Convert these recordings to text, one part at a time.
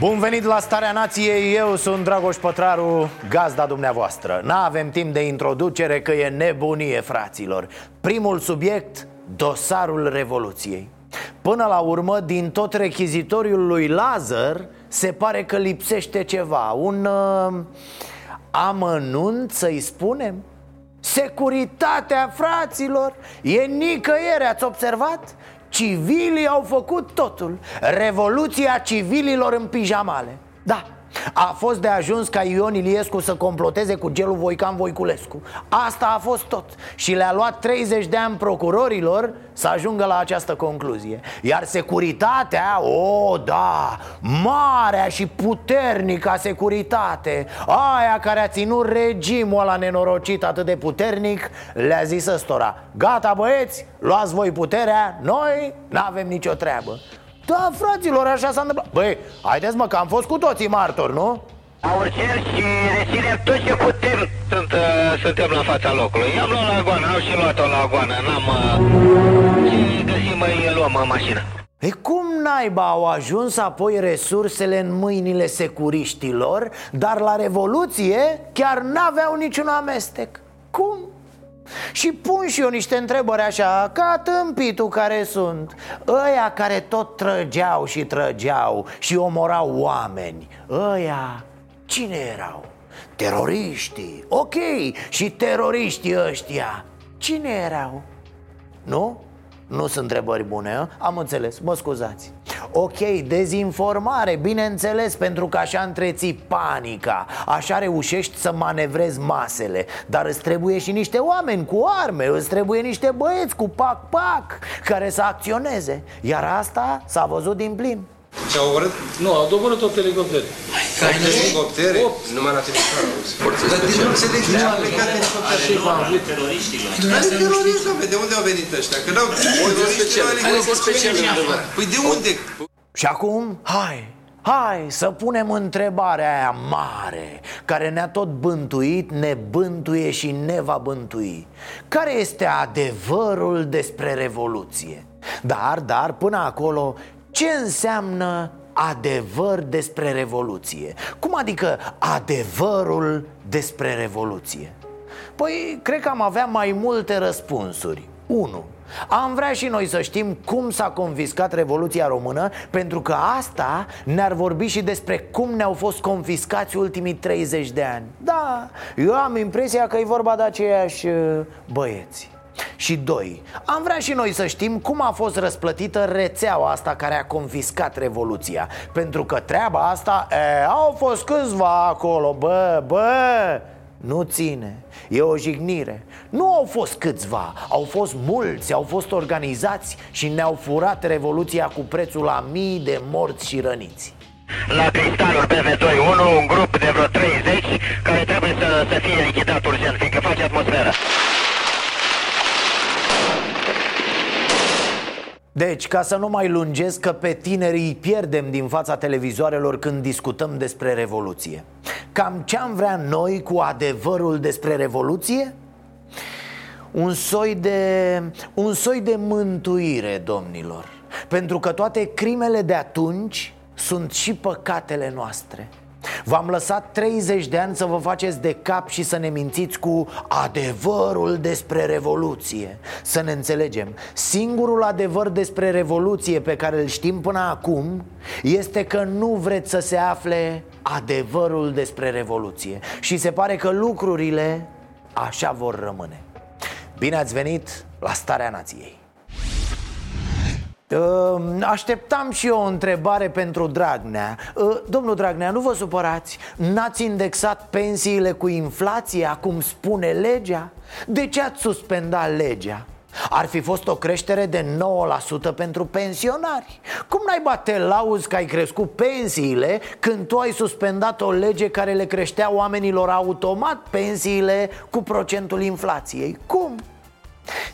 Bun venit la Starea Nației, eu sunt Dragoș Pătraru, gazda dumneavoastră. N-avem timp de introducere că e nebunie, fraților. Primul subiect, dosarul Revoluției. Până la urmă, din tot rechizitoriul lui Lazar Se pare că lipsește ceva Un uh, amănunt, să-i spunem? Securitatea fraților! E nicăieri, ați observat? Civilii au făcut totul. Revoluția civililor în pijamale. Da, a fost de ajuns ca Ion Iliescu să comploteze cu gelul Voican Voiculescu. Asta a fost tot. Și le-a luat 30 de ani procurorilor să ajungă la această concluzie. Iar securitatea, o, da, marea și puternică securitate Aia care a ținut regimul ăla nenorocit atât de puternic Le-a zis ăstora Gata băieți, luați voi puterea, noi n-avem nicio treabă da, fraților, așa s-a întâmplat. Băi, haideți mă, că am fost cu toții martori, nu? Urceri și reținem tot ce putem. Sunt, uh, Suntem la fața locului. I-am luat la goană, am și luat-o la goană. N-am... Uh, ce găsim, îi luăm în mașină. E cum naiba au ajuns apoi resursele în mâinile securiștilor Dar la Revoluție chiar n-aveau niciun amestec? Cum? Și pun și eu niște întrebări așa, ca tâmpitul care sunt Ăia care tot trăgeau și trăgeau și omorau oameni Ăia, cine erau? Teroriștii, ok, și teroriștii ăștia Cine erau? Nu? Nu sunt întrebări bune, a? am înțeles, mă scuzați. Ok, dezinformare, bineînțeles, pentru că așa întreții panica. Așa reușești să manevrezi masele. Dar îți trebuie și niște oameni cu arme Îți trebuie niște băieți cu pac-pac Care să acționeze. Iar asta s-a văzut din plin Ce au omorât? Nu, au doborât 8 elicoptere. Care elicoptere? Numai la Timișoara. Forțe Dar de speciale. nu înțeleg de ce au plecat elicoptere. Ce v-am avut? Care teroriști, domne? De unde au venit ăștia? Că n-au teroriști la elicoptere. Păi de unde? Și acum, hai, hai să punem întrebarea aia mare Care ne-a tot bântuit, ne bântuie și ne va bântui Care este adevărul despre Revoluție? Dar, dar, până acolo, ce înseamnă adevăr despre Revoluție? Cum adică adevărul despre Revoluție? Păi, cred că am avea mai multe răspunsuri 1. Am vrea și noi să știm cum s-a confiscat Revoluția Română Pentru că asta ne-ar vorbi și despre cum ne-au fost confiscați ultimii 30 de ani Da, eu am impresia că e vorba de aceiași uh, băieți și doi, am vrea și noi să știm cum a fost răsplătită rețeaua asta care a confiscat Revoluția. Pentru că treaba asta, e, au fost câțiva acolo, bă, bă, nu ține, e o jignire. Nu au fost câțiva, au fost mulți, au fost organizați și ne-au furat Revoluția cu prețul la mii de morți și răniți. La cristalul BV21 Un grup de vreo 30 Care trebuie să, să fie lichidat urgent Fiindcă face atmosferă Deci, ca să nu mai lungesc că pe tineri îi pierdem din fața televizoarelor când discutăm despre Revoluție. Cam ce am vrea noi cu adevărul despre Revoluție? Un soi de, un soi de mântuire, domnilor. Pentru că toate crimele de atunci sunt și păcatele noastre V-am lăsat 30 de ani să vă faceți de cap și să ne mințiți cu adevărul despre Revoluție. Să ne înțelegem, singurul adevăr despre Revoluție pe care îl știm până acum Este că nu vreți să se afle adevărul despre Revoluție. Și se pare că lucrurile așa vor rămâne. Bine ați venit la Starea Nației. Uh, Așteptam și eu o întrebare pentru Dragnea uh, Domnul Dragnea, nu vă supărați N-ați indexat pensiile cu inflația, cum spune legea? De ce ați suspendat legea? Ar fi fost o creștere de 9% pentru pensionari Cum naiba te lauzi că ai crescut pensiile Când tu ai suspendat o lege care le creștea oamenilor automat pensiile cu procentul inflației? Cum?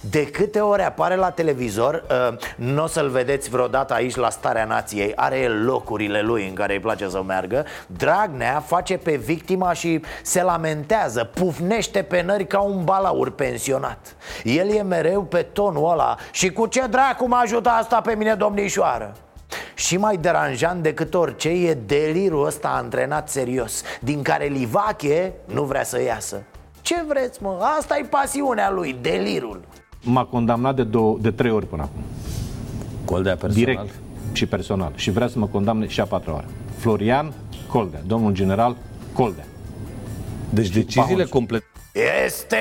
De câte ori apare la televizor uh, Nu o să-l vedeți vreodată aici la Starea Nației? Are el locurile lui în care îi place să meargă. Dragnea face pe victima și se lamentează Pufnește pe nări ca un balaur pensionat. El e mereu pe tonul ăla. Și cu ce dracu mă ajută asta pe mine domnișoară? Și mai deranjant decât orice e delirul ăsta antrenat serios Din care Livache nu vrea să iasă ce vreți, mă? Asta e pasiunea lui, delirul M-a condamnat de, două, de trei ori până acum. Coldea personal? Direct și personal. Și vrea să mă condamne și a patra oară. Florian Coldea, domnul general Coldea. Deci deciziile Pahonțu. complete Este...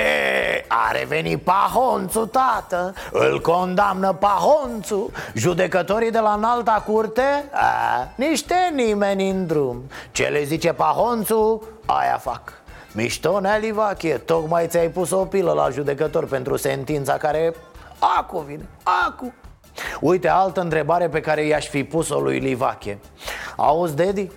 A revenit Pahonțu, tată Îl condamnă Pahonțu Judecătorii de la înalta curte? A, niște nimeni în drum Ce le zice Pahonțu, aia fac Mișto, Nea Livache, tocmai ți-ai pus o pilă la judecător pentru sentința care acu vine, acu Uite, altă întrebare pe care i-aș fi pus-o lui Livache Auzi, Dedi,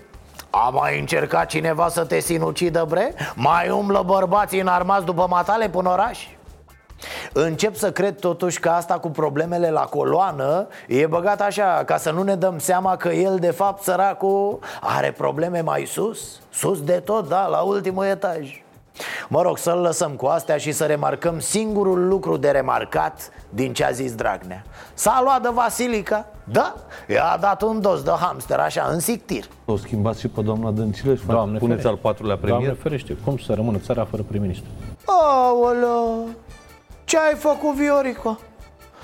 a mai încercat cineva să te sinucidă, bre? Mai umblă bărbații înarmați după matale până oraș? Încep să cred totuși că asta cu problemele la coloană E băgat așa, ca să nu ne dăm seama că el de fapt săracul are probleme mai sus Sus de tot, da, la ultimul etaj Mă rog, să-l lăsăm cu astea și să remarcăm singurul lucru de remarcat din ce a zis Dragnea S-a luat de Vasilica, da, i-a dat un dos de hamster așa, în sictir O schimbați și pe doamna Dăncilă și Doamne puneți ferește. al patrulea premier? Doamne ferește, cum să rămână țara fără prim-ministru? Aoleo, ce ai făcut, Viorico?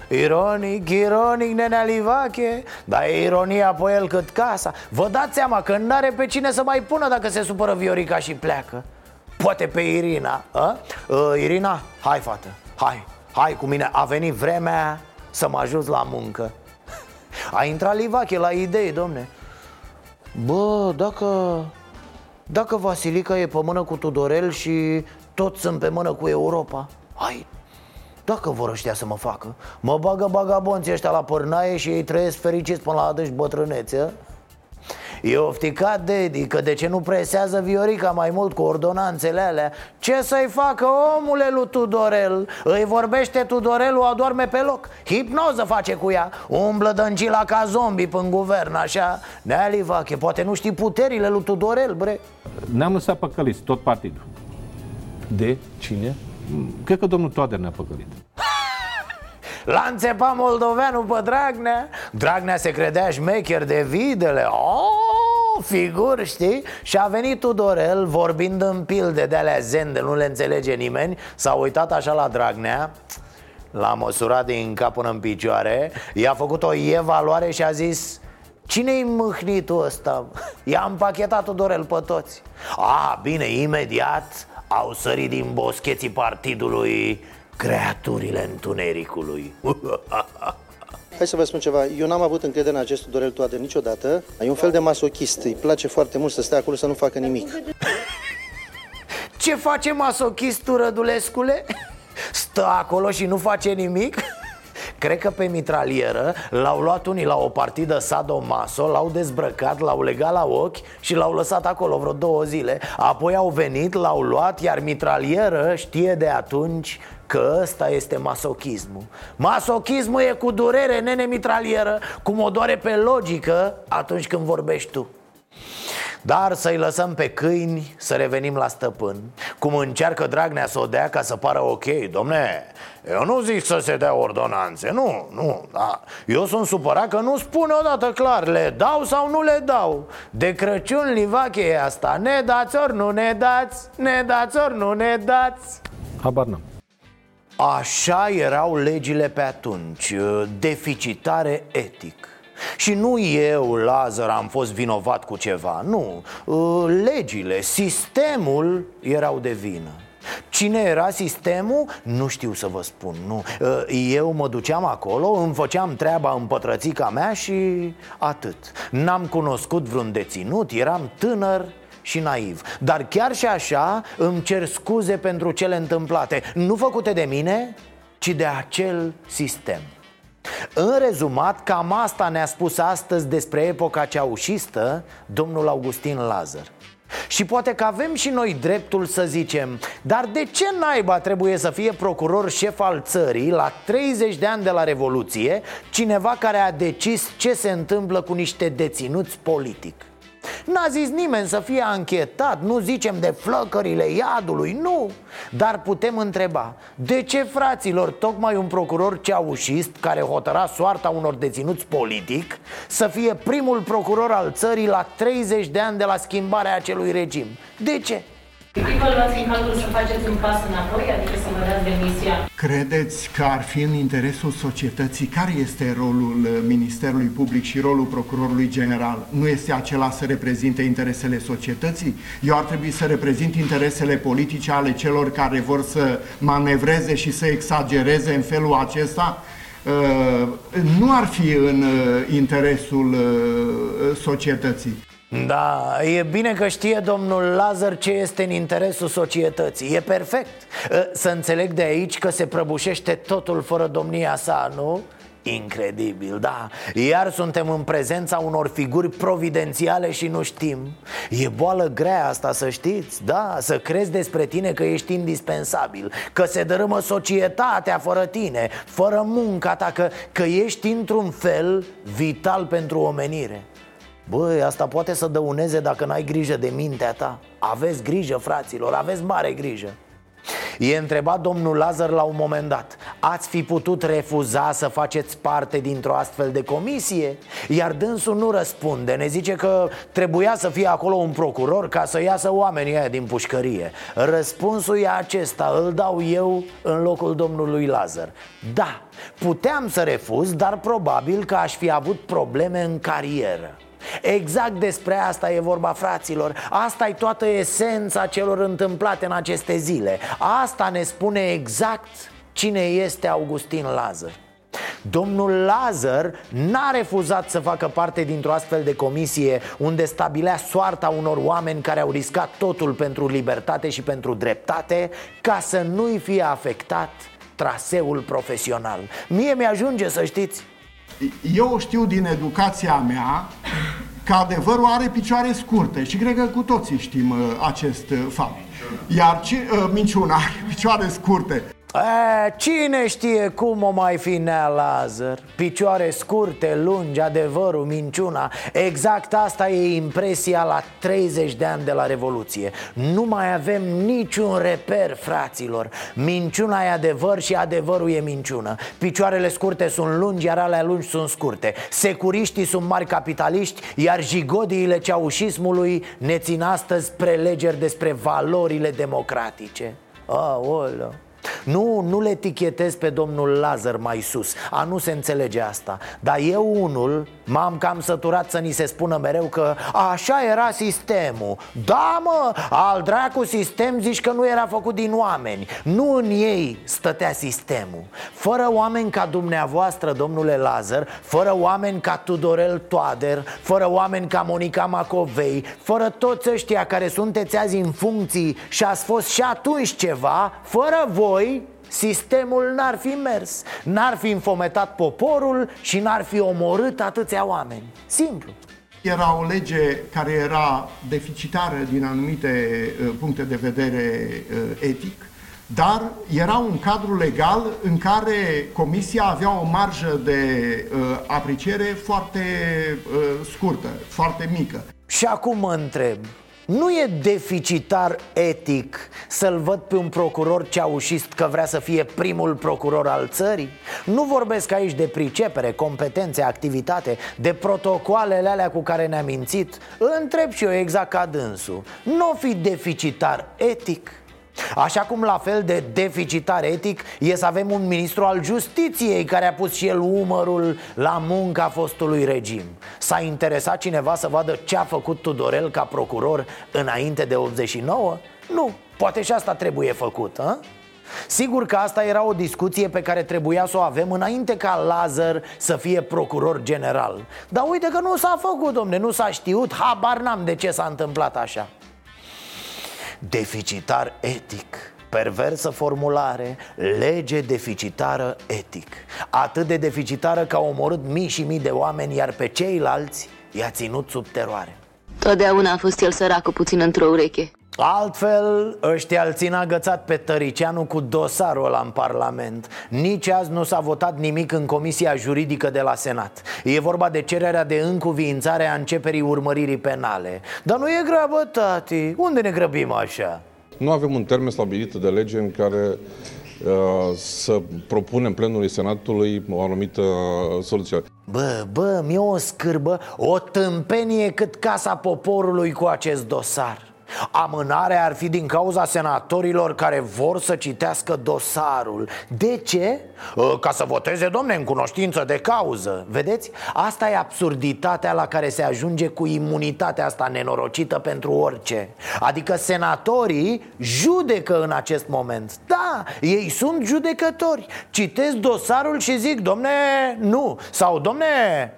Ironic, ironic, nenea Livache. Dar e ironia pe el cât casa. Vă dați seama că n-are pe cine să mai pună dacă se supără Viorica și pleacă. Poate pe Irina a? Uh, Irina, hai fată, hai, hai cu mine. A venit vremea să mă ajut la muncă. A intrat Livache la idei, domne. Bă, dacă... Dacă Vasilica e pe mână cu Tudorel și toți sunt pe mână cu Europa Hai, dacă vor ăștia să mă facă Mă bagă bagabonții ăștia la părnaie și ei trăiesc fericiți până la adânci bătrânețe E ofticat Dedi că de ce nu presează Viorica mai mult cu ordonanțele alea Ce să-i facă omule lui Tudorel? Îi vorbește Tudorel, o adorme pe loc Hipnoză face cu ea Umblă dăncila ca zombi până guvern, așa Nea Livache, poate nu știi puterile lui Tudorel, bre Ne-am lăsat păcăliți, tot partidul. De cine? Cred că domnul Toader ne-a păcălit. L-a înțepat moldoveanul pe Dragnea Dragnea se credea șmecher de videle oh, Figur, știi? Și a venit Tudorel vorbind în pilde de alea zen de nu le înțelege nimeni S-a uitat așa la Dragnea L-a măsurat din cap până în picioare I-a făcut o evaluare și a zis Cine-i mâhnitul ăsta? I-a împachetat Tudorel pe toți A, bine, imediat au sărit din boscheții partidului creaturile întunericului Hai să vă spun ceva, eu n-am avut încredere în acest Dorel Toader niciodată. E un fel de masochist, îi place foarte mult să stea acolo să nu facă nimic. Ce face masochistul Rădulescule? Stă acolo și nu face nimic? Cred că pe mitralieră l-au luat unii la o partidă sadomaso L-au dezbrăcat, l-au legat la ochi și l-au lăsat acolo vreo două zile. Apoi au venit, l-au luat, iar mitralieră știe de atunci că ăsta este masochismul. Masochismul e cu durere, nene mitralieră Cum o doare pe logică atunci când vorbești tu. Dar să-i lăsăm pe câini să revenim la stăpân. Cum încearcă Dragnea să o dea ca să pară ok Domne, eu nu zic să se dea ordonanțe, nu, nu da. Eu sunt supărat că nu spune odată clar Le dau sau nu le dau. De Crăciun Livache e asta. Ne dați ori nu ne dați Ne dați ori nu ne dați. Habar n-am. Așa erau legile pe atunci, deficitare etic. Și nu eu, Lazar, am fost vinovat cu ceva Nu, legile, sistemul erau de vină Cine era sistemul? Nu știu să vă spun, nu. Eu mă duceam acolo, îmi făceam treaba în pătrățica mea și atât. N-am cunoscut vreun deținut, eram tânăr și naiv. Dar chiar și așa îmi cer scuze pentru cele întâmplate. Nu făcute de mine, ci de acel sistem. În rezumat, cam asta ne-a spus astăzi despre epoca ceaușistă domnul Augustin Lazar și poate că avem și noi dreptul să zicem Dar de ce naiba trebuie să fie procuror șef al țării La 30 de ani de la Revoluție Cineva care a decis ce se întâmplă cu niște deținuți politic N-a zis nimeni să fie anchetat, nu zicem de flăcările iadului, nu Dar putem întreba, de ce fraților tocmai un procuror ceaușist care hotăra soarta unor deținuți politic Să fie primul procuror al țării la 30 de ani de la schimbarea acelui regim? De ce? Cât vă luați în calcul să faceți un pas înapoi, adică să vă dați demisia? Credeți că ar fi în interesul societății? Care este rolul uh, Ministerului Public și rolul Procurorului General? Nu este acela să reprezinte interesele societății? Eu ar trebui să reprezint interesele politice ale celor care vor să manevreze și să exagereze în felul acesta? Uh, nu ar fi în uh, interesul societății. Da, e bine că știe domnul Lazar ce este în interesul societății. E perfect. Ă, Să înțeleg de aici că se prăbușește totul fără domnia sa, nu? Incredibil, da. Iar suntem în prezența unor figuri providențiale și nu știm. E boală grea asta, să știți. Da, să crezi despre tine că ești indispensabil Că se dărâmă societatea fără tine Fără munca ta Că, că ești într-un fel vital pentru omenire Băi, asta poate să dăuneze dacă n-ai grijă de mintea ta. Aveți grijă, fraților, aveți mare grijă. E întrebat domnul Lazar la un moment dat. Ați fi putut refuza să faceți parte dintr-o astfel de comisie? Iar dânsul nu răspunde. Ne zice că trebuia să fie acolo un procuror Ca să iasă oamenii aia din pușcărie. Răspunsul e acesta. Îl dau eu în locul domnului Lazar. Da, puteam să refuz Dar probabil că aș fi avut probleme în carieră Exact despre asta e vorba, fraților. Asta e toată esența celor întâmplate în aceste zile. Asta ne spune exact cine este Augustin Lazar. Domnul Lazar n-a refuzat să facă parte dintr-o astfel de comisie Unde stabilea soarta unor oameni care au riscat totul pentru libertate și pentru dreptate Ca să nu-i fie afectat traseul profesional. Mie mi-ajunge să știți eu știu din educația mea că adevărul are picioare scurte și cred că cu toții știm uh, acest uh, fapt. Iar ci, uh, minciuna are picioare scurte. A, cine știe cum o mai fi Nea Lazar? Picioare scurte, lungi, adevărul, minciuna. Exact asta e impresia la 30 de ani de la Revoluție. Nu mai avem niciun reper, fraților. Minciuna e adevăr și adevărul e minciună. Picioarele scurte sunt lungi, iar alea lungi sunt scurte. Securiștii sunt mari capitaliști Iar jigodiile ceaușismului ne țin astăzi prelegeri despre valorile democratice. Aoleu nu, nu le etichetez pe domnul Lazar mai sus. A, nu se înțelege asta. Dar eu unul m-am cam săturat să ni se spună mereu că Așa era sistemul. Da, mă, al dracu sistem zici că nu era făcut din oameni. Nu în ei stătea sistemul. Fără oameni ca dumneavoastră, domnule Lazar Fără oameni ca Tudorel Toader Fără oameni ca Monica Macovei Fără toți ăștia care sunteți azi în funcții Și ați fost și atunci ceva Fără voi sistemul n-ar fi mers N-ar fi înfometat poporul și n-ar fi omorât atâția oameni Simplu era o lege care era deficitară din anumite uh, puncte de vedere uh, etic, dar era un cadru legal în care Comisia avea o marjă de uh, apreciere foarte uh, scurtă, foarte mică. Și acum mă întreb, nu e deficitar etic să-l văd pe un procuror ceaușist că vrea să fie primul procuror al țării? Nu vorbesc aici de pricepere, competențe, activitate, de protocoalele alea cu care ne-a mințit Întreb și eu exact ca dânsul Nu fi deficitar etic? Așa cum la fel de deficitar etic e să avem un ministru al justiției care a pus și el umărul la munca fostului regim S-a interesat cineva să vadă ce a făcut Tudorel ca procuror înainte de 89? Nu, poate și asta trebuie făcut, a? Sigur că asta era o discuție pe care trebuia să o avem înainte ca Lazar să fie procuror general Dar uite că nu s-a făcut, domne, nu s-a știut, habar n-am de ce s-a întâmplat așa Deficitar etic. Perversă formulare, lege deficitară etic. Atât de deficitară că a omorât mii și mii de oameni Iar pe ceilalți i-a ținut sub teroare. Totdeauna a fost el săracul puțin într-o ureche Altfel, ăștia îl țin agățat pe Tăricianu cu dosarul ăla în Parlament. Nici azi nu s-a votat nimic în Comisia Juridică de la Senat. E vorba de cererea de încuviințare a începerii urmăririi penale. Dar nu e grabă, tati, unde ne grăbim așa? Nu avem un termen stabilit de lege în care uh, să propunem plenului Senatului o anumită soluție. Bă, bă, mi-e o scârbă, o tâmpenie cât Casa Poporului cu acest dosar Amânarea ar fi din cauza senatorilor care vor să citească dosarul. De ce? Ă, ca să voteze, domne, în cunoștință de cauză. Vedeți? Asta e absurditatea la care se ajunge cu imunitatea asta nenorocită pentru orice. Adică senatorii judecă în acest moment. Da, ei sunt judecători. Citesc dosarul și zic, domne, nu. Sau, domne,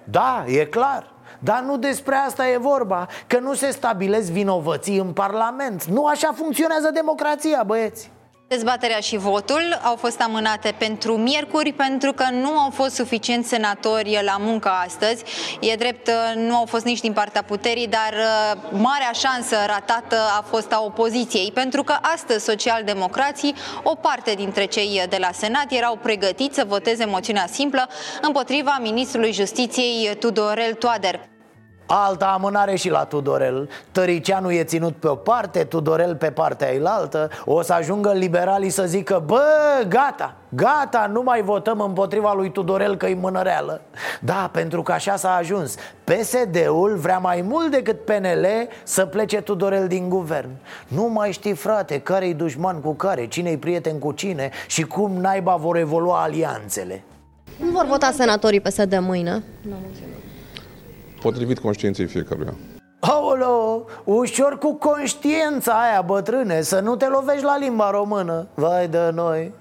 da, e clar dar nu despre asta e vorba Că nu se stabilesc vinovății în Parlament. Nu așa funcționează democrația, băieți Dezbaterea și votul au fost amânate pentru miercuri pentru că nu au fost suficienți senatori la muncă astăzi. E drept, nu au fost nici din partea puterii, dar uh, marea șansă ratată a fost a opoziției, pentru că astăzi socialdemocrații, o parte dintre cei de la Senat, erau pregătiți să voteze moțiunea simplă împotriva ministrului justiției Tudorel Toader. Alta amânare și la Tudorel. Tăricianu e ținut pe o parte, Tudorel pe partea ailaltă O să ajungă liberalii să zică Bă, gata, gata, nu mai votăm împotriva lui Tudorel că-i mânăreală. Da, pentru că așa s-a ajuns. PSD-ul vrea mai mult decât PNL să plece Tudorel din guvern. Nu mai știi, frate, care-i dușman cu care, cine-i prieten cu cine Și cum naiba vor evolua alianțele. Nu vor vota senatorii PSD mâine? Nu, potrivit conștiinței fiecăruia. Aolo, ușor cu conștiința aia, bătrâne, să nu te lovești la limba română. Vai de noi.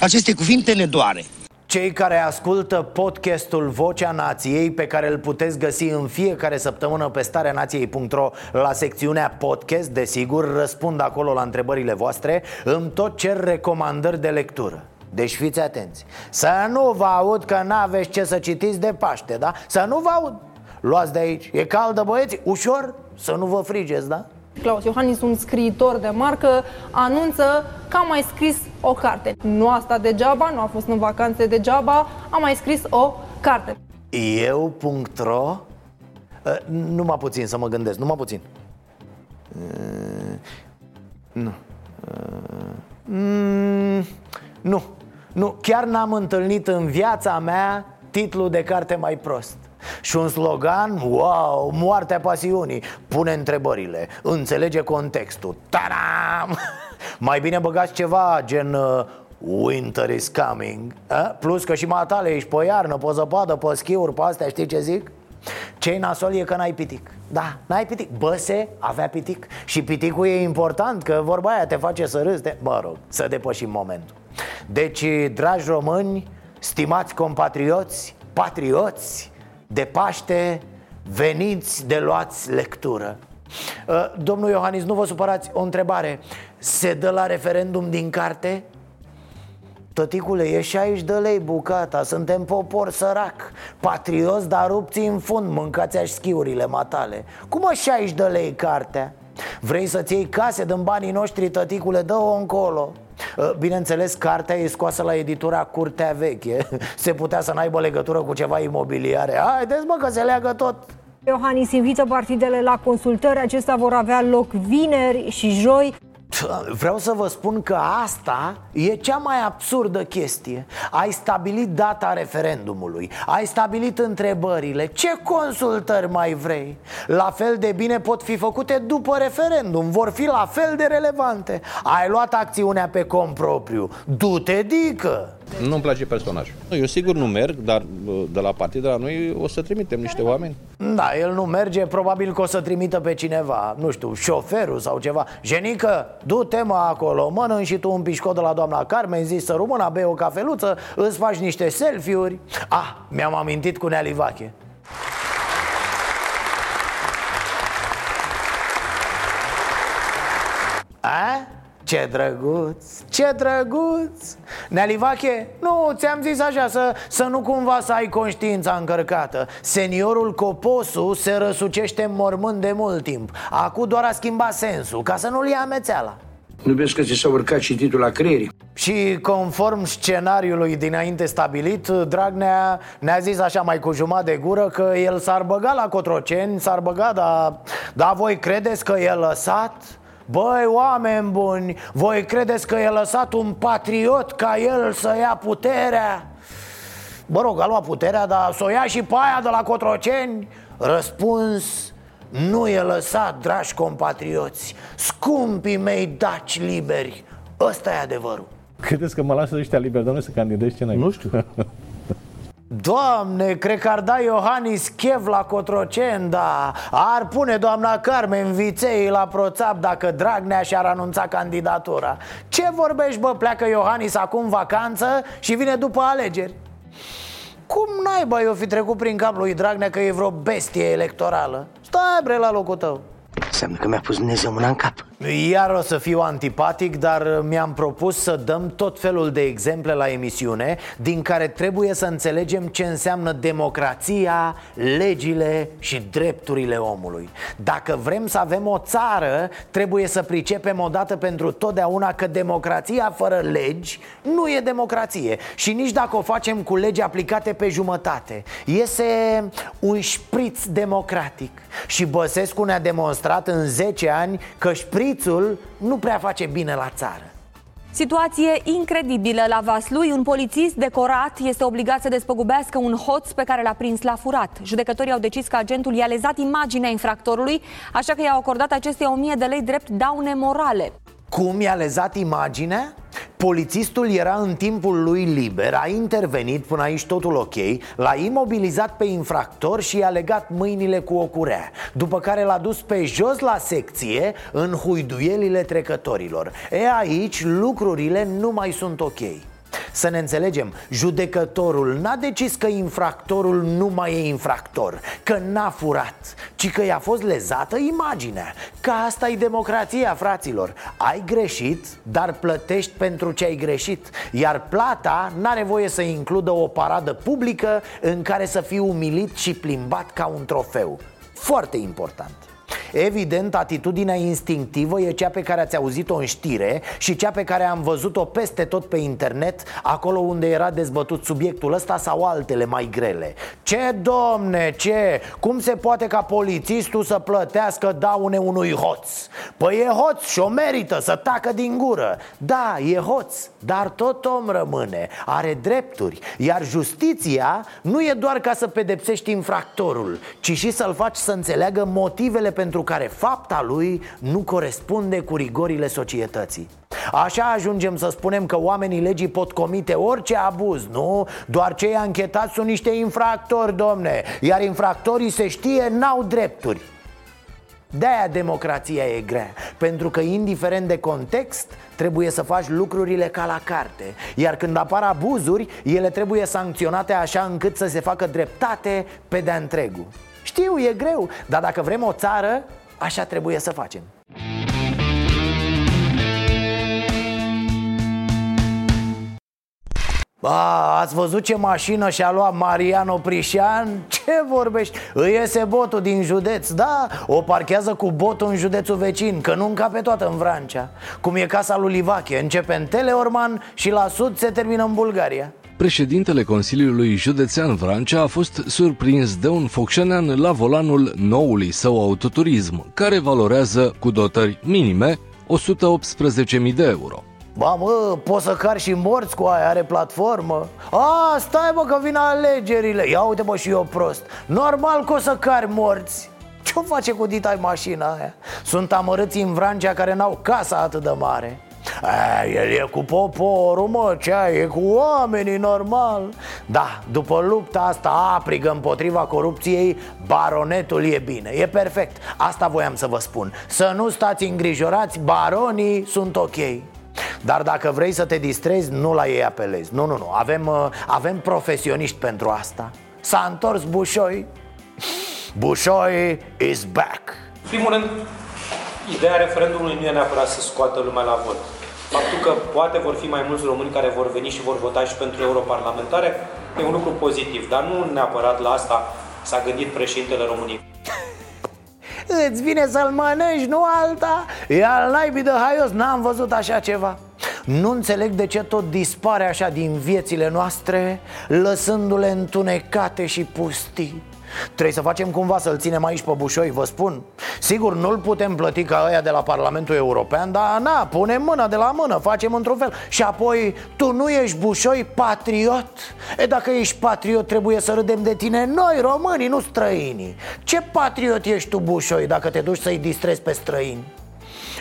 Aceste cuvinte ne doare. Cei care ascultă podcastul Vocea Nației Pe care îl puteți găsi în fiecare săptămână pe stareanației.ro La secțiunea podcast, desigur, răspund acolo la întrebările voastre Îmi tot cer recomandări de lectură. Deci fiți atenți. Să nu vă aud că n-aveți ce să citiți de Paște, da? Să nu vă aud Luați de aici, e caldă băieți, ușor, să nu vă frigeți, da? Claus Iohannis, un scriitor de marcă, anunță că a mai scris o carte. Nu asta degeaba, nu a fost în vacanțe degeaba, a mai scris o carte. Eu.ro uh, Numai puțin să mă gândesc, numai puțin. Uh, Nu. Uh, mm, Nu, nu, chiar n-am întâlnit în viața mea titlul de carte mai prost și un slogan, wow, moartea pasiunii Pune întrebările, înțelege contextul Taram! Mai bine băgați ceva gen uh, Winter is coming a? Plus că și matale ești pe iarnă, pe zăpadă, pe schiuri, pe astea, știi ce zic? Ce-i nasol e că n-ai pitic Da, n-ai pitic Băse avea pitic Și piticul e important Că vorba aia te face să râzi te... Mă rog, să depășim momentul Deci, dragi români Stimați compatrioți Patrioți de Paște veniți de luați lectură uh, Domnul Iohannis, nu vă supărați, o întrebare Se dă la referendum din carte? Tăticule, e 60 de lei bucata, suntem popor sărac Patrioți, dar rupți în fund, mâncați-aș schiurile matale Cum o 60 de lei cartea? Vrei să-ți iei case din banii noștri, tăticule, dă-o încolo Uh, bineînțeles, cartea e scoasă la editura Curtea Veche. Se putea să n-aibă legătură cu ceva imobiliare. Haideți mă că se leagă tot. Iohannis invită partidele la consultări. Acestea vor avea loc vineri și joi Vreau să vă spun că asta e cea mai absurdă chestie Ai stabilit data referendumului Ai stabilit întrebările Ce consultări mai vrei? La fel de bine pot fi făcute după referendum Vor fi la fel de relevante Ai luat acțiunea pe compropriu Du-te, dică! Nu-mi place personajul. Eu sigur nu merg, dar de la partid de la noi o să trimitem niște oameni. Da, el nu merge, probabil că o să trimită pe cineva, nu știu, șoferul sau ceva Jenică, du-te mă acolo, mănânci și tu un pișcot de la doamna Carmen, zi să rămână, bei o cafeluță, îți faci niște selfie-uri Ah, mi-am amintit cu Nealivache A? Ce drăguț, ce drăguț Nealivache, nu, ți-am zis așa să, să nu cumva să ai conștiința încărcată Seniorul Coposu se răsucește în mormânt de mult timp Acum doar a schimbat sensul, ca să nu-l ia amețeala Nu vezi că ți s-a urcat cititul la creierii? Și conform scenariului dinainte stabilit, Dragnea ne-a zis așa mai cu jumătate de gură că el s-ar băga la Cotroceni, s-ar băga, dar, dar voi credeți că e lăsat? Băi, oameni buni, voi credeți că e lăsat un patriot ca el să ia puterea? Bă rog, a luat puterea, dar să o ia și pe aia de la Cotroceni? Răspuns, nu e lăsat, dragi compatrioți Scumpii mei daci liberi Ăsta e adevărul Credeți că mă lasă ăștia liberi, doamne, să candidez ce n Nu știu. Doamne, cred că ar da Iohannis chev la Cotroceni, da Ar pune doamna Carmen Viței la proțap dacă Dragnea și-ar anunța candidatura. Ce vorbești, bă, pleacă Iohannis acum în vacanță și vine după alegeri. Cum naiba eu fi trecut prin cap lui Dragnea că e vreo bestie electorală? Stai bre la locul tău Înseamnă că mi-a pus Dumnezeu mâna în cap. Iar o să fiu antipatic, dar mi-am propus să dăm tot felul de exemple la emisiune Din care trebuie să înțelegem ce înseamnă democrația, legile și drepturile omului. Dacă vrem să avem o țară, trebuie să pricepem odată pentru totdeauna că democrația fără legi nu e democrație. Și nici dacă o facem cu legi aplicate pe jumătate Iese un șpriț democratic. Și Băsescu ne-a demonstrat în 10 ani că șprițul nu prea face bine la țară Situație incredibilă la Vaslui. Un polițist decorat este obligat să despăgubească un hoț pe care l-a prins la furat. Judecătorii au decis că agentul i-a lezat imaginea infractorului, așa că i-au acordat acesteia 1000 de lei drept daune morale. Cum i-a lezat imaginea? Polițistul era în timpul lui liber, a intervenit până aici totul ok L-a imobilizat pe infractor și i-a legat mâinile cu o curea După care l-a dus pe jos la secție în huiduielile trecătorilor. E aici lucrurile nu mai sunt ok să ne înțelegem, judecătorul n-a decis că infractorul nu mai e infractor Că n-a furat, ci că i-a fost lezată imaginea Că asta e democrația, fraților. Ai greșit, dar plătești pentru ce ai greșit Iar plata n-are voie să includă o paradă publică În care să fii umilit și plimbat ca un trofeu. Foarte important Evident, atitudinea instinctivă e cea pe care ați auzit-o în știre și cea pe care am văzut-o peste tot pe internet, acolo unde era dezbătut subiectul ăsta sau altele mai grele. Ce domne, ce? Cum se poate ca polițistul să plătească daune unui hoț? Păi e hoț și o merită să tacă din gură. Da, e hoț, dar tot om rămâne, are drepturi. Iar justiția nu e doar ca să pedepsești infractorul, ci și să-l faci să înțeleagă motivele pentru care fapta lui nu corespunde cu rigorile societății. Așa ajungem să spunem că oamenii legii pot comite orice abuz, nu? Doar cei anchetați sunt niște infractori, domne Iar infractorii, se știe, n-au drepturi. De-aia democrația e grea Pentru că indiferent de context Trebuie să faci lucrurile ca la carte Iar când apar abuzuri Ele trebuie sancționate așa încât să se facă dreptate pe de-a întregul știu, e greu, dar dacă vrem o țară, așa trebuie să facem. Ba, ați văzut ce mașină și-a luat Mariano Prișan? Ce vorbești? Îi iese botul din județ, da, o parchează cu botul în județul vecin Că nu încape toată în Vrancea Cum e casa lui Livache, începe în Teleorman și la sud se termină în Bulgaria Președintele Consiliului Județean Vrancea a fost surprins de un focșanean la volanul noului său autoturism, care valorează cu dotări minime 118.000 de euro. Ba mă, poți să cari și morți cu aia, are platformă. A, stai mă că vin alegerile. Ia uite mă și eu prost. Normal că o să cari morți. Ce-o face cu ditai mașina aia? Sunt amărâți în Vrancea care n-au casa atât de mare a, el e cu poporul, mă, ce e cu oamenii, normal. Da, după lupta asta aprigă împotriva corupției Baronetul e bine, e perfect. Asta voiam să vă spun. Să nu stați îngrijorați, baronii sunt ok. Dar dacă vrei să te distrezi, nu la ei apelezi. Nu, nu, nu, avem, uh, avem profesioniști pentru asta. S-a întors Bușoi. Bușoi is back. Primul rând, Ideea referendumului nu e neapărat să scoată lumea la vot. Faptul că poate vor fi mai mulți români care vor veni și vor vota și pentru europarlamentare e un lucru pozitiv, dar nu neapărat la asta s-a gândit președintele României. Îți vine să-l mănânci, nu alta? E al naibii de haios, n-am văzut așa ceva Nu înțeleg de ce tot dispare așa din viețile noastre Lăsându-le întunecate și pustii Trebuie să facem cumva să-l ținem aici pe bușoi, vă spun. Sigur, nu-l putem plăti ca ăia de la Parlamentul European Dar na, punem mâna de la mână, facem într-un fel. Și apoi, tu nu ești bușoi patriot? E dacă ești patriot, trebuie să râdem de tine. Noi, românii, nu străinii. Ce patriot ești tu, bușoi, dacă te duci să-i distrezi pe străini?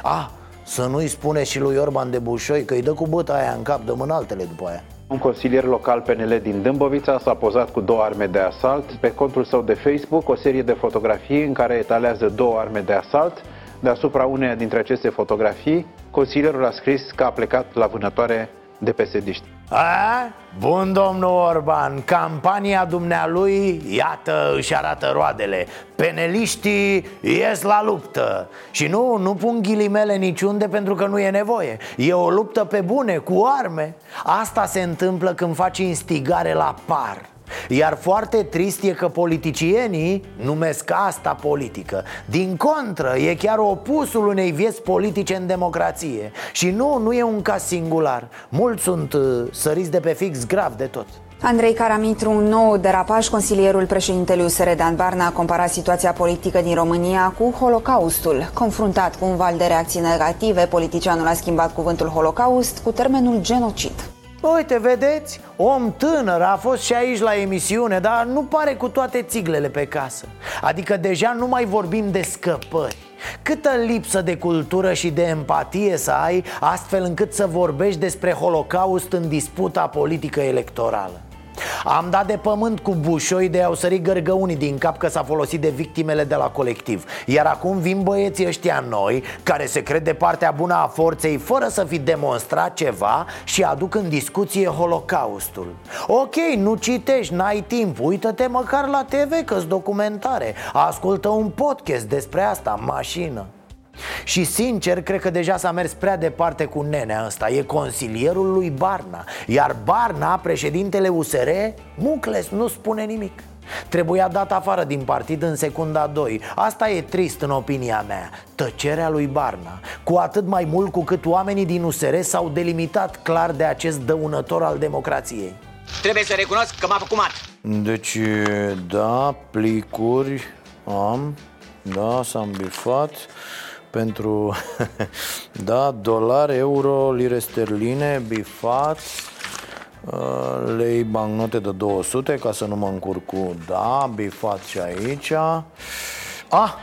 A, să nu-i spune și lui Orban de bușoi că îi dă cu băta aia în cap, dăm altele după aia un consilier local PNL din Dâmbovița s-a pozat cu două arme de asalt. Pe contul său de Facebook, o serie de fotografii în care etalează două arme de asalt. Deasupra uneia dintre aceste fotografii, consilierul a scris că a plecat la vânătoare de pesediști. A? Bun, domnul Orban, campania dumnealui, iată, își arată roadele. Peneliștii ies la luptă. Și nu, nu pun ghilimele niciunde pentru că nu e nevoie. E o luptă pe bune, cu arme. Asta se întâmplă când faci instigare la par iar foarte trist e că politicienii numesc asta politică Din contră, e chiar opusul unei vieți politice în democrație Și nu, nu e un caz singular Mulți sunt uh, săriți de pe fix grav de tot Andrei Caramitru, un nou derapaj, consilierul președintelui USR Dan Barna a comparat situația politică din România cu Holocaustul. Confruntat cu un val de reacții negative, politicianul a schimbat cuvântul Holocaust cu termenul genocid. Uite, vedeți? Om tânăr a fost și aici la emisiune Dar nu pare cu toate țiglele pe casă. Adică deja nu mai vorbim de scăpări. Câtă lipsă de cultură și de empatie să ai Astfel încât să vorbești despre holocaust în disputa politică electorală am dat de pământ cu bușoi de au sărit gărgăunii din cap că s-a folosit de victimele de la colectiv. Iar acum vin băieții ăștia noi care se cred de partea bună a forței fără să fi demonstrat ceva Și aduc în discuție holocaustul. Ok, nu citești, n-ai timp, uită-te măcar la TV că documentare. Ascultă un podcast despre asta în mașină și sincer, cred că deja s-a mers prea departe cu nenea ăsta. E consilierul lui Barna. Iar Barna, președintele USR, Mucles, nu spune nimic. Trebuia dat afară din partid în secunda 2 Asta e trist în opinia mea. Tăcerea lui Barna. Cu atât mai mult cu cât oamenii din USR s-au delimitat clar de acest dăunător al democrației. Trebuie să recunosc că m-a făcut mat. Deci, da, plicuri am Da, s-am bifat pentru da, dolari, euro, lire sterline, bifat, uh, lei bancnote de 200 ca să nu mă încurc cu da, bifat și aici. Ah,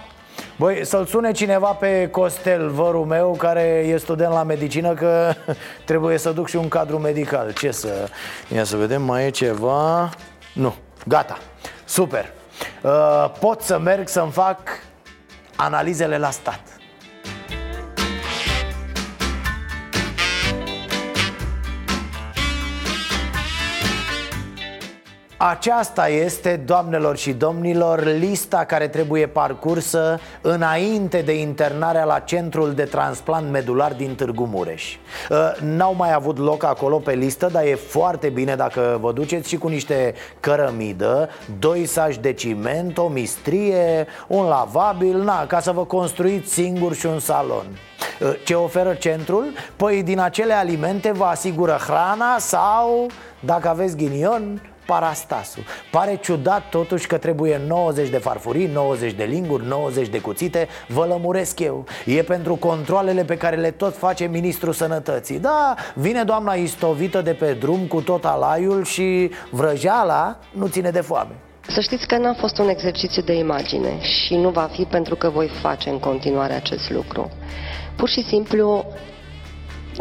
Băi, să-l sune cineva pe Costel, vărul meu, care e student la medicină Că trebuie să duc și un cadru medical. Ce să... Ia să vedem, mai e ceva... Nu, gata, super. Uh, Pot să merg să-mi fac analizele la stat Aceasta este, doamnelor și domnilor, lista care trebuie parcursă înainte de internarea la Centrul de Transplant Medular din Târgu Mureș ă, N-au mai avut loc acolo pe listă, dar e foarte bine dacă vă duceți și cu niște cărămidă Doi saci de ciment, o mistrie, un lavabil, na, ca să vă construiți singur și un salon ă, ce oferă centrul? Păi din acele alimente vă asigură hrana sau, dacă aveți ghinion, parastasul. Pare ciudat totuși că trebuie 90 de farfurii, 90 de linguri, 90 de cuțite. Vă lămuresc eu. E pentru controlele pe care le tot face Ministrul Sănătății. Da, vine doamna istovită de pe drum cu tot alaiul și vrăjeala nu ține de foame. Să știți că n-a fost un exercițiu de imagine și nu va fi pentru că voi face în continuare acest lucru. Pur și simplu,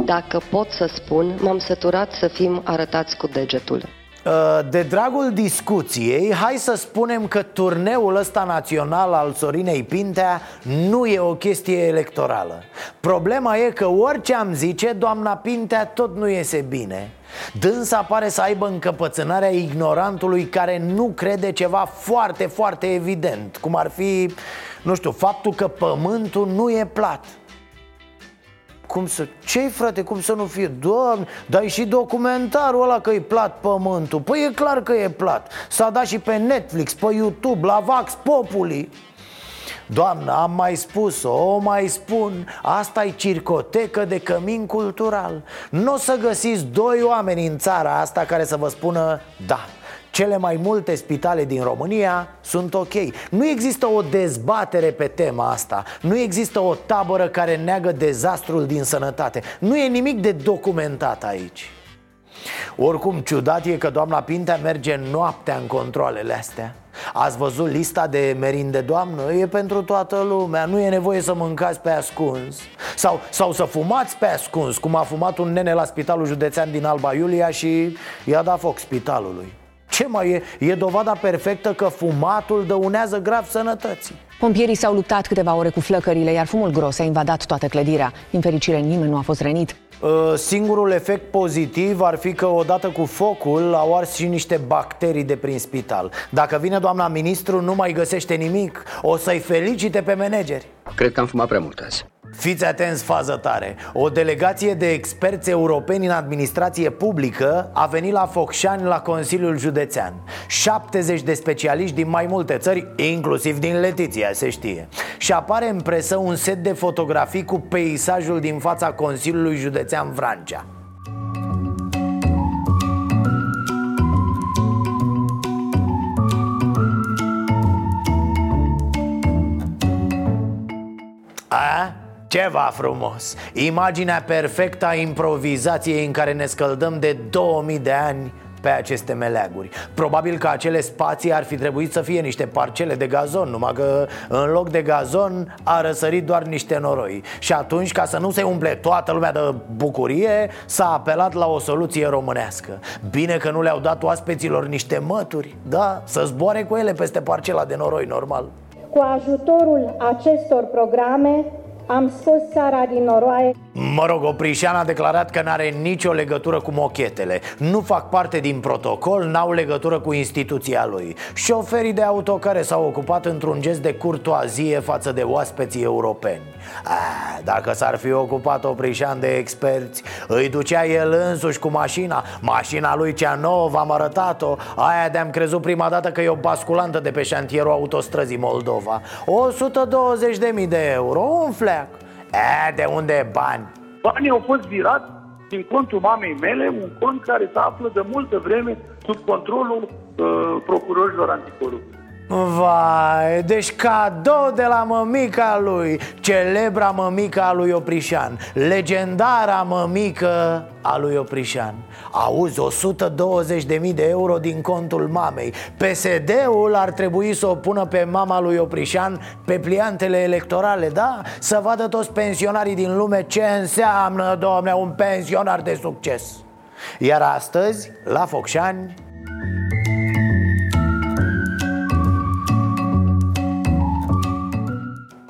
dacă pot să spun, m-am săturat să fim arătați cu degetul. Uh, de dragul discuției, hai să spunem că turneul ăsta național al Sorinei Pintea nu e o chestie electorală. Problema e că orice am zice, doamna Pintea tot nu iese bine. Dânsa pare să aibă încăpățânarea ignorantului care nu crede ceva foarte, foarte evident Cum ar fi, nu știu, faptul că pământul nu e plat cum să... ce frate, cum să nu fie? Doamne, dar și documentarul ăla că e plat pământul. Păi e clar că e plat. S-a dat și pe Netflix, pe YouTube, la Vax Populi. Doamnă, am mai spus-o, o mai spun asta e circotecă de cămin cultural. Nu o să găsiți doi oameni în țara asta care să vă spună Da, cele mai multe spitale din România sunt ok. Nu există o dezbatere pe tema asta. Nu există o tabără care neagă dezastrul din sănătate. Nu e nimic de documentat aici. Oricum, ciudat e că doamna Pintea merge noaptea în controlele astea. Ați văzut lista de merinde doamnă? E pentru toată lumea, nu e nevoie să mâncați pe ascuns. Sau, sau să fumați pe ascuns, cum a fumat un nene la spitalul județean din Alba Iulia și i-a dat foc spitalului ce mai e? E dovada perfectă că fumatul dăunează grav sănătății Pompierii s-au luptat câteva ore cu flăcările, iar fumul gros a invadat toată clădirea. Din fericire, nimeni nu a fost rănit. Uh, singurul efect pozitiv ar fi că odată cu focul au ars și niște bacterii de prin spital Dacă vine doamna ministru nu mai găsește nimic O să-i felicite pe manageri Cred că am fumat prea mult azi Fiți atenți, fază tare. O delegație de experți europeni în administrație publică A venit la Focșani la Consiliul Județean. 70 de specialiști din mai multe țări Inclusiv din Letiția, se știe. Și apare în presă un set de fotografii Cu peisajul din fața Consiliului Județean Vrancea Ceva frumos. Imaginea perfectă a improvizației în care ne scăldăm de 2000 de ani pe aceste meleaguri. Probabil că acele spații ar fi trebuit să fie niște parcele de gazon Numai că în loc de gazon a răsărit doar niște noroi. Și atunci, ca să nu se umple toată lumea de bucurie S-a apelat la o soluție românească. Bine că nu le-au dat oaspeților niște mături Da, să zboare cu ele peste parcela de noroi normal. Cu ajutorul acestor programe am scos țara din noroaie. Mă rog, Oprișan a declarat că n-are nicio legătură cu mochetele. Nu fac parte din protocol, n-au legătură cu instituția lui. Șoferii de auto care s-au ocupat într-un gest de curtoazie față de oaspeții europeni. A, Dacă s-ar fi ocupat Oprișan de experți Îi ducea el însuși cu mașina. Mașina lui cea nouă, v-am arătat-o. Aia de-am crezut prima dată că e o basculantă de pe șantierul autostrăzii Moldova. 120.000 de euro, un fleac E, de unde e bani? Banii au fost virați din contul mamei mele, un cont care se află de multă vreme sub controlul uh, procurorilor anticorupție. Vai, deci cadou de la mămica lui Celebra mămica a lui Oprișan Legendara mămică a lui Oprișan. Auzi, 120.000 de euro din contul mamei. PSD-ul ar trebui să o pună pe mama lui Oprișan pe pliantele electorale, da? Să vadă toți pensionarii din lume ce înseamnă, domne, un pensionar de succes. Iar astăzi, la Focșani,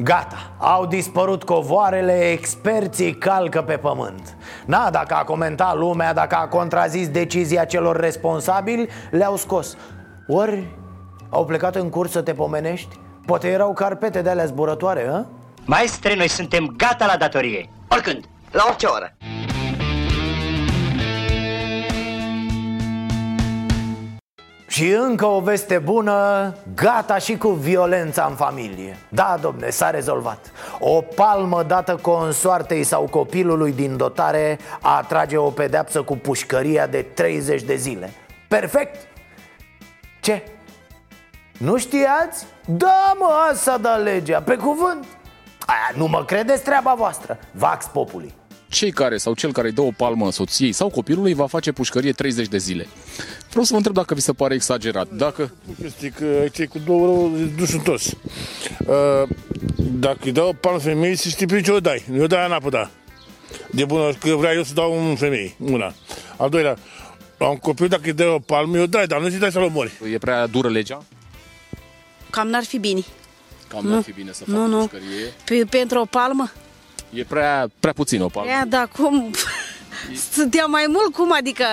Gata, au dispărut covoarele, experții calcă pe pământ Na, dacă a comentat lumea, dacă a contrazis decizia celor responsabili, le-au scos Ori au plecat în curs să te pomenești? Poate erau carpete de alea zburătoare, hă? Maestre, noi suntem gata la datorie. Oricând, la orice oră. Și încă o veste bună, gata și cu violența în familie. Da, domne, s-a rezolvat. O palmă dată consoartei sau copilului din dotare Atrage o pedeapsă cu pușcăria de 30 de zile. Perfect! Ce? Nu știați? Da, mă, asta da legea, pe cuvânt. Aia, Nu mă credeți treaba voastră. Vax Populi cei care sau cel care îi dă o palmă soției sau copilului va face pușcărie 30 de zile. Vreau să vă întreb dacă vi se pare exagerat. Dacă... Este că aici cu două rău dusul toți. Uh, dacă îi dau o palmă femeii, să știi pe ce o dai. Nu o dai în apă, da. De bună, că vreau eu să dau un femei, una. Al doilea, La un copil, dacă îi dai o palmă, eu dai, dar nu ți dai să-l omori. E prea dură legea? Cam n-ar fi bine. Cam Nu. ar fi bine să facă Nu, nu. pușcărie. Pe, pentru o palmă? E prea, prea puțin o palmă. Ea, da, cum? Suntem mai mult, cum adică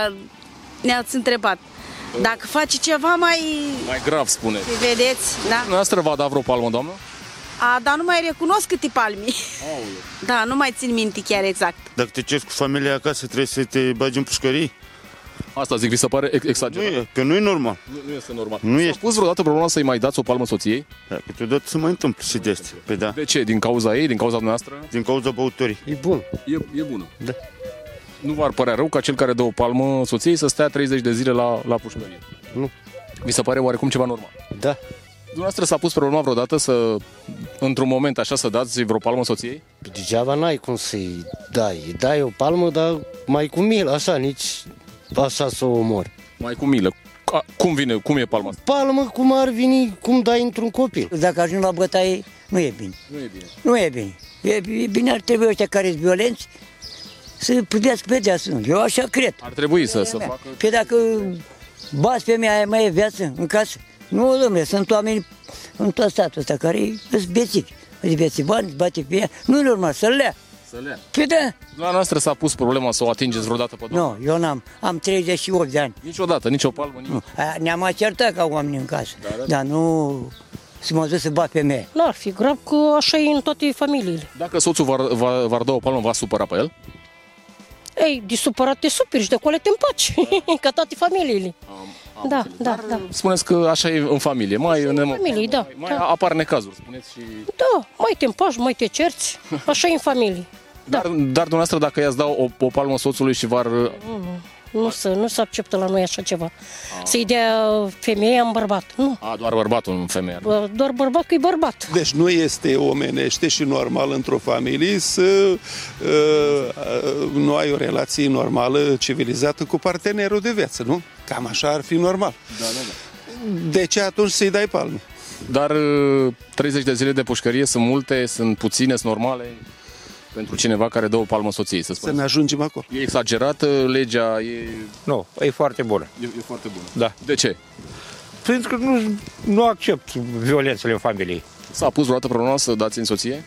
ne-ați întrebat? Dacă faci ceva mai... Mai grav, spune. Vedeți, da? Noastră va da vreo palmă, doamnă? A, dar nu mai recunosc câte palmi. Da, nu mai țin minte chiar exact. Dacă te ceri cu familia acasă, trebuie să te bagi în pușcării? Asta zic, vi se pare ex- exagerat? Nu e, că nu e normal. Nu, nu este normal. Nu S-a este. pus vreodată problema să-i mai dați o palmă soției? Da, câteodată se mai întâmplă și de astea. Păi da. De ce? Din cauza ei? Din cauza noastră? Din cauza băutorii. E bun. E, e bună. Da. Nu v-ar părea rău ca cel care dă o palmă soției să stea 30 de zile la, la pușcărie? Nu. Vi se pare oarecum ceva normal? Da. Dumneavoastră s-a pus problema vreodată să, într-un moment așa, să dați vreo palmă soției? Degeaba n-ai cum să-i dai. Îi dai o palmă, dar mai cu milă, așa, nici așa să o omori. Mai cu milă. A, cum vine, cum e palma asta? Palmă cum ar veni, cum dai într-un copil. Dacă ajung la bătaie, nu e bine. Nu e bine. Nu e bine. E, e bine, ar trebui ăștia care sunt violenți să putească pedeapsă. Eu așa cred. Ar trebui să, să facă... Pe dacă bați pe mea, mai e viață în casă? Nu, domnule, sunt oameni în tot statul ăsta care sunt bețivi. Sunt bețivani, bate pe ea. Nu e normal, să le ia. Să le ia. Păi da. La noastră s-a pus problema să o atingeți vreodată pe doamnă? Nu, eu n-am. Am 38 de ani. Niciodată, nici o palmă, nimic. A, Ne-am mai certat ca oameni în casă. Da, da. Dar nu să mă duc să bat pe mea. N-ar fi grav că așa e în toate familiile. Dacă soțul v-ar, v-ar, v-ar da o palmă, va supăra pe el? Ei, de supărat te superi și de acolo te împaci, ca toate familiile. da, da, da. Spuneți că așa e în familie. Mai, în familie, da, Mai da. apar necazuri, spuneți și... Da, mai te împaci, mai te cerți, așa e în familie. Dar, dar dumneavoastră, dacă i-ați da o, o palmă soțului și v-ar... Nu, nu, nu se, nu se acceptă la noi așa ceva. Să-i dea femeia în bărbat, nu. A, doar bărbatul în femeie. Bă, Doar bărbat că e bărbat. Deci nu este omenește și normal într-o familie să uh, uh, nu ai o relație normală, civilizată cu partenerul de viață, nu? Cam așa ar fi normal. Da, da, da. De ce atunci să-i dai palme? Dar uh, 30 de zile de pușcărie sunt multe, sunt puține, sunt normale pentru cineva care dă o palmă soției, să Să spunem. ne ajungem acolo. E exagerată legea, e, Nu, e foarte bună. e, e foarte bună. Da. De ce? Pentru că nu, nu accept violențele în familie. S-a pus vreodată problema să dați în soție?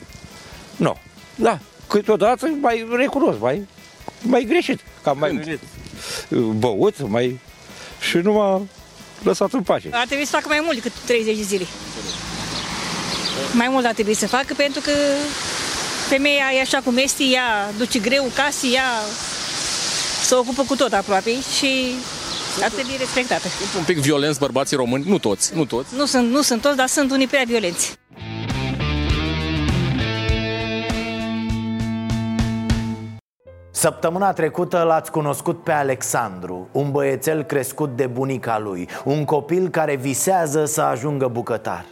Nu. Da. Câteodată mai recunosc, mai, mai greșit. Că am mai venit băut, mai... Și nu m-a lăsat în pace. Ar trebui să facă mai mult decât 30 de zile. Mai mult ar trebui să facă pentru că femeia e așa cum este, ea duce greu casă, ea se ocupă cu tot aproape și ar trebui respectată. Un pic violenți bărbații români, nu toți, nu toți. Nu sunt, nu sunt toți, dar sunt unii prea violenți. Săptămâna trecută l-ați cunoscut pe Alexandru, un băiețel crescut de bunica lui, un copil care visează să ajungă bucătar.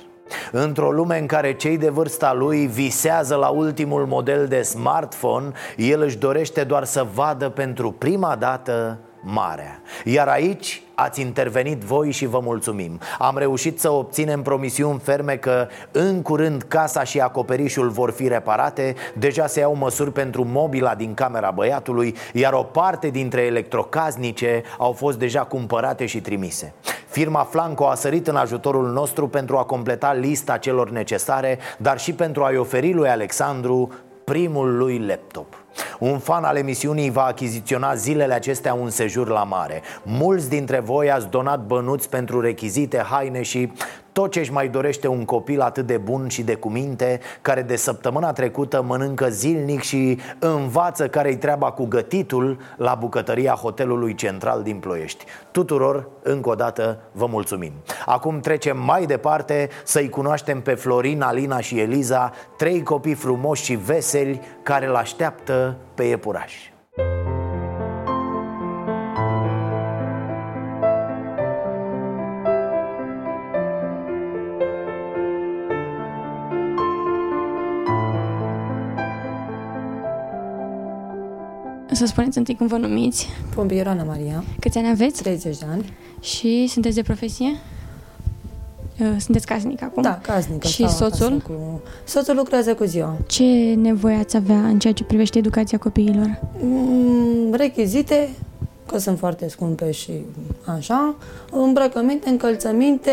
Într-o lume în care cei de vârsta lui visează la ultimul model de smartphone, el își dorește doar să vadă pentru prima dată marea. Iar aici ați intervenit voi și vă mulțumim. Am reușit să obținem promisiuni ferme că în curând casa și acoperișul vor fi reparate, deja se iau măsuri pentru mobila din camera băiatului, iar o parte dintre electrocaznice au fost deja cumpărate și trimise. Firma Flanco a sărit în ajutorul nostru pentru a completa lista celor necesare, dar și pentru a-i oferi lui Alexandru primul lui laptop. Un fan al emisiunii va achiziționa zilele acestea un sejur la mare. Mulți dintre voi ați donat bănuți pentru rechizite, haine și tot ce își mai dorește un copil atât de bun și de cuminte Care de săptămâna trecută mănâncă zilnic și învață care-i treaba cu gătitul La bucătăria hotelului central din Ploiești. Tuturor, încă o dată, vă mulțumim. Acum trecem mai departe să-i cunoaștem pe Florin, Alina și Eliza Trei copii frumoși și veseli care îl așteaptă pe iepuraș Să spuneți întâi cum vă numiți. Pompier Ana Maria. Câți ani aveți? 30 de ani. Și sunteți de profesie? Uh, Sunteți casnic acum? Da, casnic. Și stau acasă soțul? Cu... Soțul lucrează cu ziua. Ce nevoie ați avea în ceea ce privește educația copiilor? Mm, rechizite, că sunt foarte scumpe și așa. Îmbrăcăminte, încălțăminte,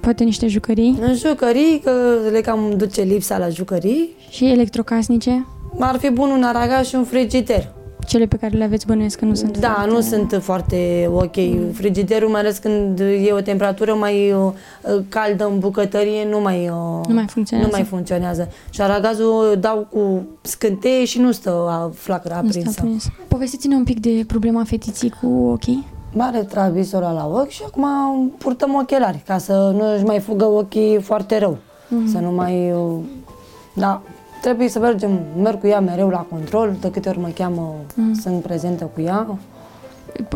Poate niște jucării. în jucării, că le cam duce lipsa la jucării. Și electrocasnice. Ar fi bun un aragaz și un frigider. Cele pe care le aveți bănuiesc că nu sunt Da, foarte... nu sunt foarte ok. Frigiderul, mai ales când e o temperatură mai uh, caldă în bucătărie, nu mai, uh, Nu mai funcționează. Nu mai funcționează. Și aragazul dau cu scânteie și nu stă a flacăra Nu stă aprinsă. aprins. Povestiți-ne un pic de problema fetiții cu ochii. Are transvisorul la ochi și acum purtăm ochelari ca să nu își mai fugă ochii foarte rău. Mhm. Să nu mai... uh, Da, trebuie să mergem, merg cu ea mereu la control, de câte ori mă cheamă, Mhm. sunt prezentă cu ea.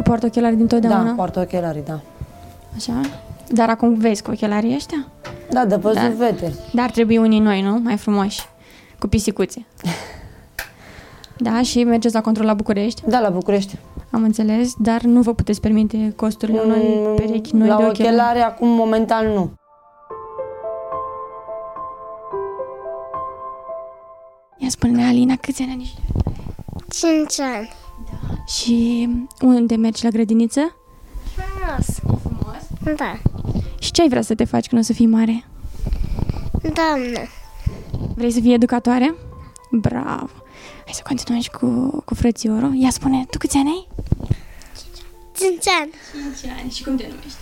Poartă ochelari dintotdeauna? Da, poartă ochelari, da. Așa? Dar acum vezi cu ochelarii ăștia? Da, de văzut Da. vede. Dar trebuie unii noi, nu? Mai frumoși. Cu pisicuțe. Da, și mergeți la control la București? Da, la București. Am înțeles, dar nu vă puteți permite costurile unor perechi noi la de ochelari. ochelari acum momentan nu. Spune Alina, câți ani ai? 5 ani. Și unde mergi la grădiniță? Frumos. Frumos? Da. Și ce ai vrea să te faci când o să fii mare? Doamnă. Vrei să fii educatoare? Bravo! Hai să continuăm și cu, cu frățiorul. Ia spune, tu câți ani ai? 5 ani. 5 ani. Și cum te numești?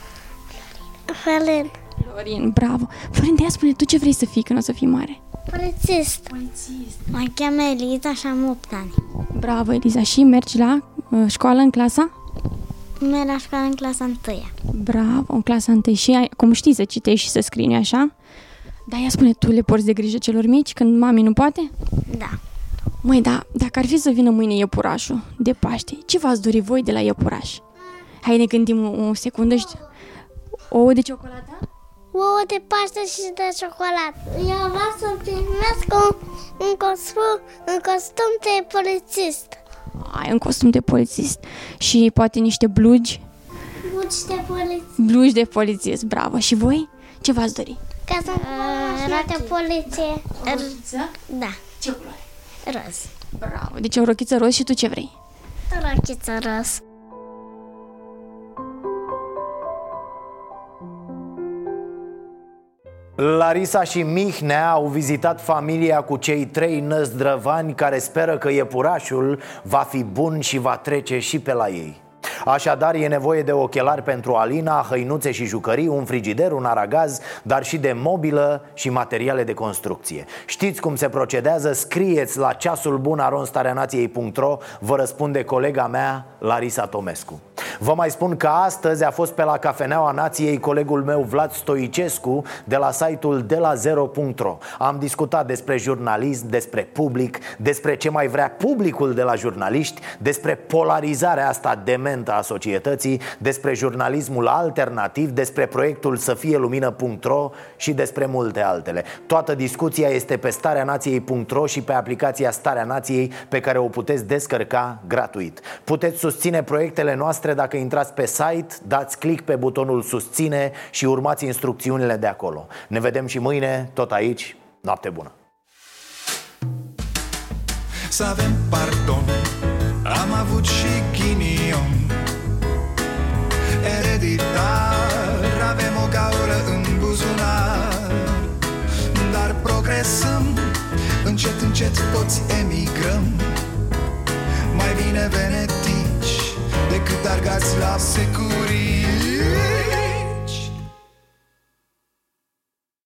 Florin. Florin, bravo! Florin, ia spune, tu ce vrei să fii când o să fii mare? Polițist. Polițist. Mă cheamă Eliza și am 8 ani. Bravo, Eliza. Și mergi la uh, școală în clasa? Merg la școală în clasa 1 Bravo, în clasa 1 și ai, cum știi să citești și să scrii, nu așa? Da, ia spune, tu le porți de grijă celor mici când mami nu poate? Da. Măi, da, dacă ar fi să vină mâine iepurașul de Paște, ce v-ați dori voi de la iepuraș? Hai ne gândim o, o secundă și... Ouă de ciocolată? Ouă de paște și de ciocolată. Eu vreau să primesc un, un, costum, un costum de polițist. Ai un costum de polițist și poate niște blugi, Buci de polițist. blugi de polițist, bravo. Și voi? Ce v-ați dori? Ca să uh, de poliție. Rochiță? Da. Ce culoare? Roz. Bravo, deci o rochiță roz și tu ce vrei? Rochiță roz. Larisa și Mihnea au vizitat familia cu cei trei năzdrăvani care speră că iepurașul va fi bun și va trece și pe la ei. Așadar, e nevoie de ochelari pentru Alina, hăinuțe și jucării, un frigider, un aragaz, dar și de mobilă și materiale de construcție. Știți cum se procedează? Scrieți la ceasul bun aronstareanației.ro Vă răspunde colega mea, Larisa Tomescu. Vă mai spun că astăzi a fost pe la Cafeneaua Nației colegul meu Vlad Stoicescu de la site-ul de la zero.ro Am discutat despre jurnalism, despre public, despre ce mai vrea publicul de la jurnaliști, despre polarizarea asta dementă a societății, despre jurnalismul alternativ, despre proiectul să fie lumină.ro și despre multe altele. Toată discuția este pe stareanației.ro și pe aplicația Starea Nației pe care o puteți descărca gratuit. Puteți susține proiectele noastre dacă intrați pe site, dați click pe butonul susține și urmați instrucțiunile de acolo. Ne vedem și mâine, tot aici. Noapte bună! Să avem pardon Am avut și ghinion Ereditar Avem o gaură în buzunar Dar progresăm Încet, încet toți emigrăm Mai bine venetici Decât argați la securii